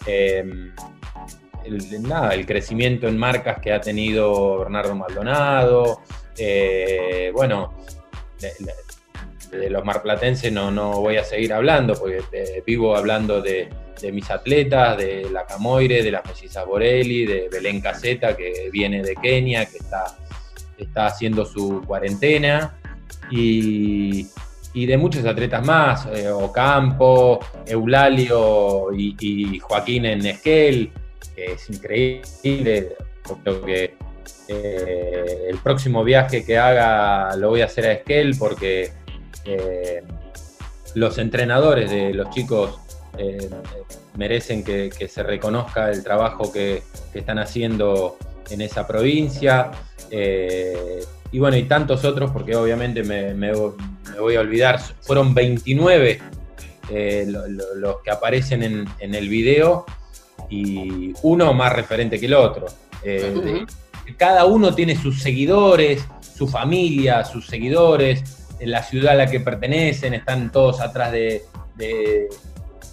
Speaker 4: Em, el, nada, el crecimiento en marcas que ha tenido Bernardo Maldonado. Eh, bueno, de, los marplatenses no, no voy a seguir hablando porque eh, vivo hablando de, mis atletas, de la Camoire, de las mellizas Borelli, de Belén Caseta que viene de Kenia, que está está haciendo su cuarentena y, de muchos atletas más, eh, Ocampo, Eulalio y, Joaquín en Esquel, que es increíble. Creo que eh, el próximo viaje que haga lo voy a hacer a Esquel porque eh, los entrenadores de los chicos merecen que, se reconozca el trabajo que, que están haciendo en esa provincia. Eh, y bueno, y tantos otros, porque obviamente me, voy a olvidar, fueron 29 eh, los que aparecen en, el video y uno más referente que el otro. Eh, cada uno tiene sus seguidores, su familia, sus seguidores, en la ciudad a la que pertenecen, están todos atrás de, de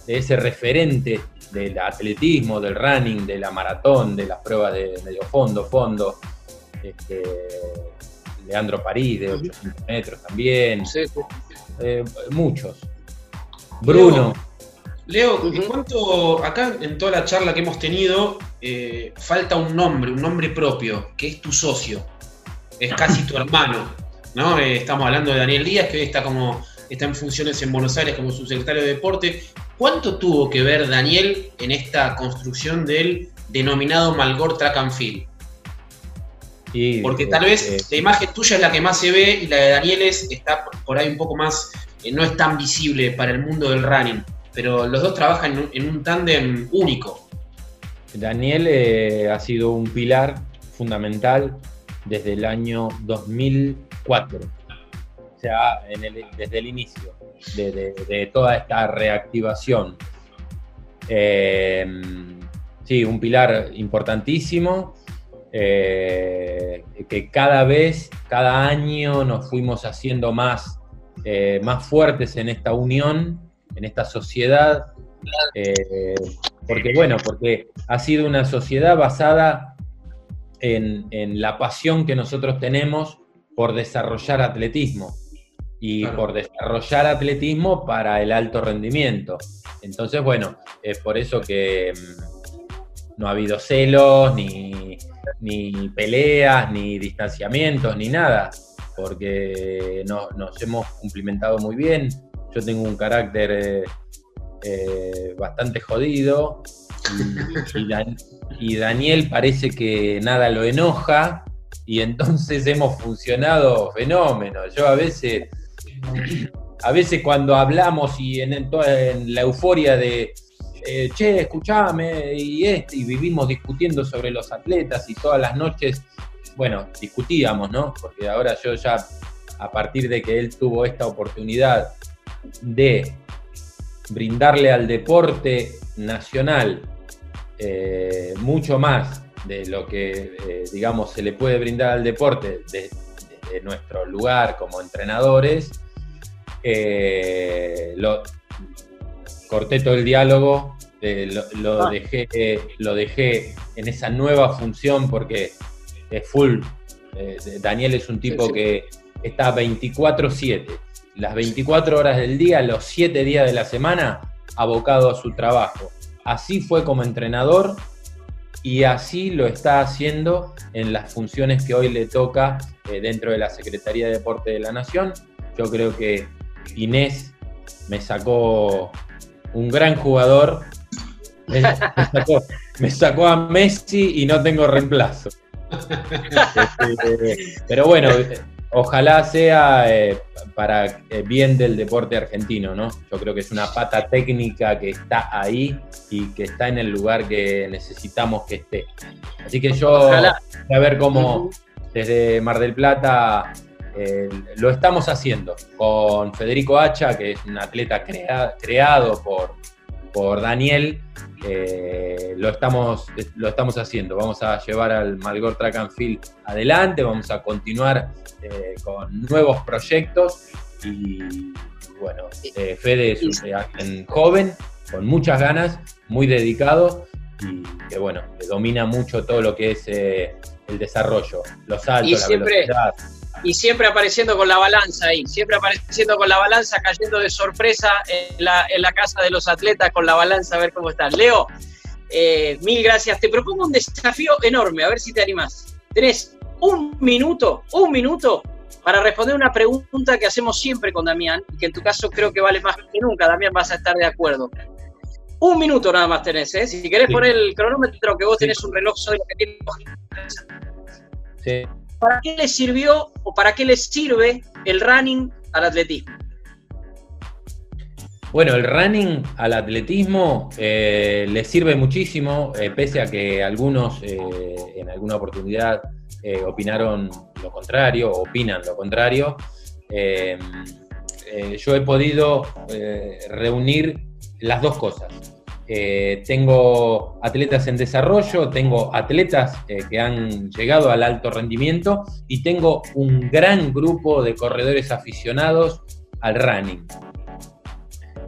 Speaker 4: ese referente del atletismo, del running, de la maratón, de las pruebas de medio fondo, fondo este, Leandro París de 800 metros también, eh, muchos. Bruno.
Speaker 3: Leo, ¿en cuánto, acá en toda la charla que hemos tenido, eh, falta un nombre, un nombre propio, que es tu socio, es casi tu hermano, ¿no? Eh, estamos hablando de Daniel Díaz, que hoy está como está en funciones en Buenos Aires como subsecretario de Deporte. ¿Cuánto tuvo que ver Daniel en esta construcción del denominado Malgor Track and Field? Porque tal vez eh, la imagen tuya es la que más se ve y la de Daniel está por ahí un poco más, eh, no es tan visible para el mundo del running, pero los dos trabajan en un, tándem único.
Speaker 4: Daniel eh, ha sido un pilar fundamental desde el año 2004, o sea, desde el inicio de, toda esta reactivación. sí, un pilar importantísimo eh, que cada vez, cada año nos fuimos haciendo más, eh, más fuertes en esta unión, en esta sociedad, eh, porque bueno, porque ha sido una sociedad basada en, la pasión que nosotros tenemos por desarrollar atletismo. Y por desarrollar atletismo para el alto rendimiento. Entonces, bueno, es por eso que mm, no ha habido celos ni, ni peleas, ni distanciamientos, ni nada, porque nos hemos cumplimentado muy bien. Yo tengo un carácter eh, eh, bastante jodido. Y, Daniel parece que nada lo enoja y entonces hemos funcionado fenómenos. Yo a veces a veces cuando hablamos y en, en la euforia de, eh, che, escuchame, y, este, y vivimos discutiendo sobre los atletas y todas las noches, bueno, discutíamos, ¿no? Porque ahora yo ya, a partir de que él tuvo esta oportunidad de brindarle al deporte nacional eh, mucho más de lo que, eh, digamos, se le puede brindar al deporte desde de nuestro lugar como entrenadores, lo, corté todo el diálogo, eh, lo, ah. dejé, lo dejé en esa nueva función porque es full. Eh, Daniel es un tipo que está 24/7, las 24 horas del día, los 7 días de la semana, abocado a su trabajo. Así fue como entrenador y así lo está haciendo en las funciones que hoy le toca eh, dentro de la Secretaría de Deporte de la Nación. Yo creo que Inés me sacó un gran jugador. Me sacó, a Messi y no tengo reemplazo. Este, pero bueno, ojalá sea eh, para eh, bien del deporte argentino, ¿no? Yo creo que es una pata técnica que está ahí y que está en el lugar que necesitamos que esté. Así que yo voy a ver cómo desde Mar del Plata eh, lo estamos haciendo con Federico Hacha, que es un atleta creado por, por Daniel. Eh, lo, estamos, lo estamos haciendo. Vamos a llevar al Malgor Track and Field adelante, vamos a continuar eh, con nuevos proyectos. Y bueno, Fede es un joven, con muchas ganas, muy dedicado y que bueno, domina mucho todo lo que es el desarrollo, los saltos, la velocidad
Speaker 2: y siempre apareciendo con la balanza ahí, siempre apareciendo con la balanza, cayendo de sorpresa en la, en la casa de los atletas con la balanza a ver cómo están. Leo, eh, mil gracias. Te propongo un desafío enorme, a ver si te animás. Tenés un minuto, un minuto para responder una pregunta que hacemos siempre con Damián, que en tu caso creo que vale más que nunca, Damián, vas a estar de acuerdo. Un minuto nada más tenés, ¿eh? Si querés poner el cronómetro, que vos tenés un reloj sobre lo que tienes. Sí. ¿Para qué le sirvió o para qué le sirve el running al atletismo?
Speaker 4: Bueno, el running al atletismo eh, le sirve muchísimo, eh, pese a que algunos eh, en alguna oportunidad opinaron lo contrario, opinan lo contrario. yo he podido reunir las dos cosas. Eh, tengo atletas en desarrollo, tengo atletas eh, que han llegado al alto rendimiento y tengo un gran grupo de corredores aficionados al running.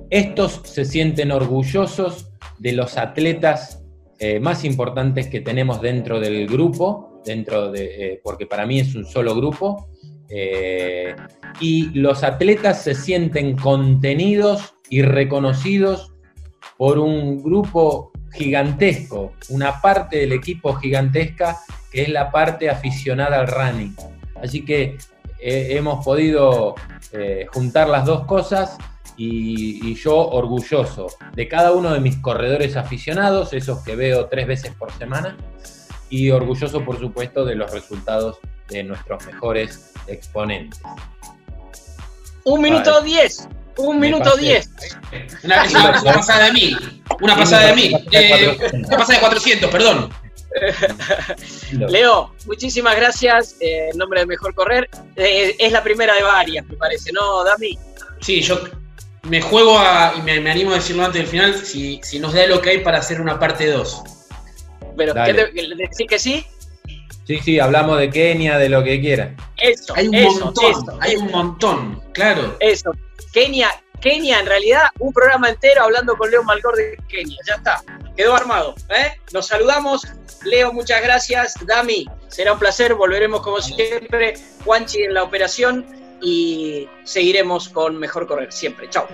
Speaker 4: Estos se sienten orgullosos de los atletas eh, más importantes que tenemos dentro del grupo, dentro de, porque para mí es un solo grupo, y los atletas se sienten contenidos y reconocidos por un grupo gigantesco, una parte del equipo gigantesca que es la parte aficionada al running. Así que eh, hemos podido eh, juntar las dos cosas y, yo orgulloso de cada uno de mis corredores aficionados, esos que veo tres veces por semana, y orgulloso por supuesto de los resultados de nuestros mejores exponentes.
Speaker 2: Un minuto diez. Un minuto diez.
Speaker 3: Una, pasada de mil. Una pasada de mil. Eh, una pasada de 400, perdón.
Speaker 2: Leo, muchísimas gracias eh, en nombre de Mejor Correr. Eh, es la primera de varias, me parece, ¿no, Dami?
Speaker 3: Sí, yo me juego a, y me, animo a decirlo antes del final, si, si nos da lo que hay para hacer una parte 2.
Speaker 2: Pero, ¿qué te, ¿decís que sí?
Speaker 4: Sí, sí, hablamos de Kenia, de lo que quieran.
Speaker 2: Eso,
Speaker 3: hay un montón, hay un montón, claro.
Speaker 2: Eso. Kenia, Kenia, en realidad, un programa entero hablando con Leo Malgor de Kenia. Ya está, quedó armado. ¿eh? Nos saludamos. Leo, muchas gracias. Dami, será un placer. Volveremos como siempre. Juanchi en la operación y seguiremos con Mejor Correr siempre. Chao.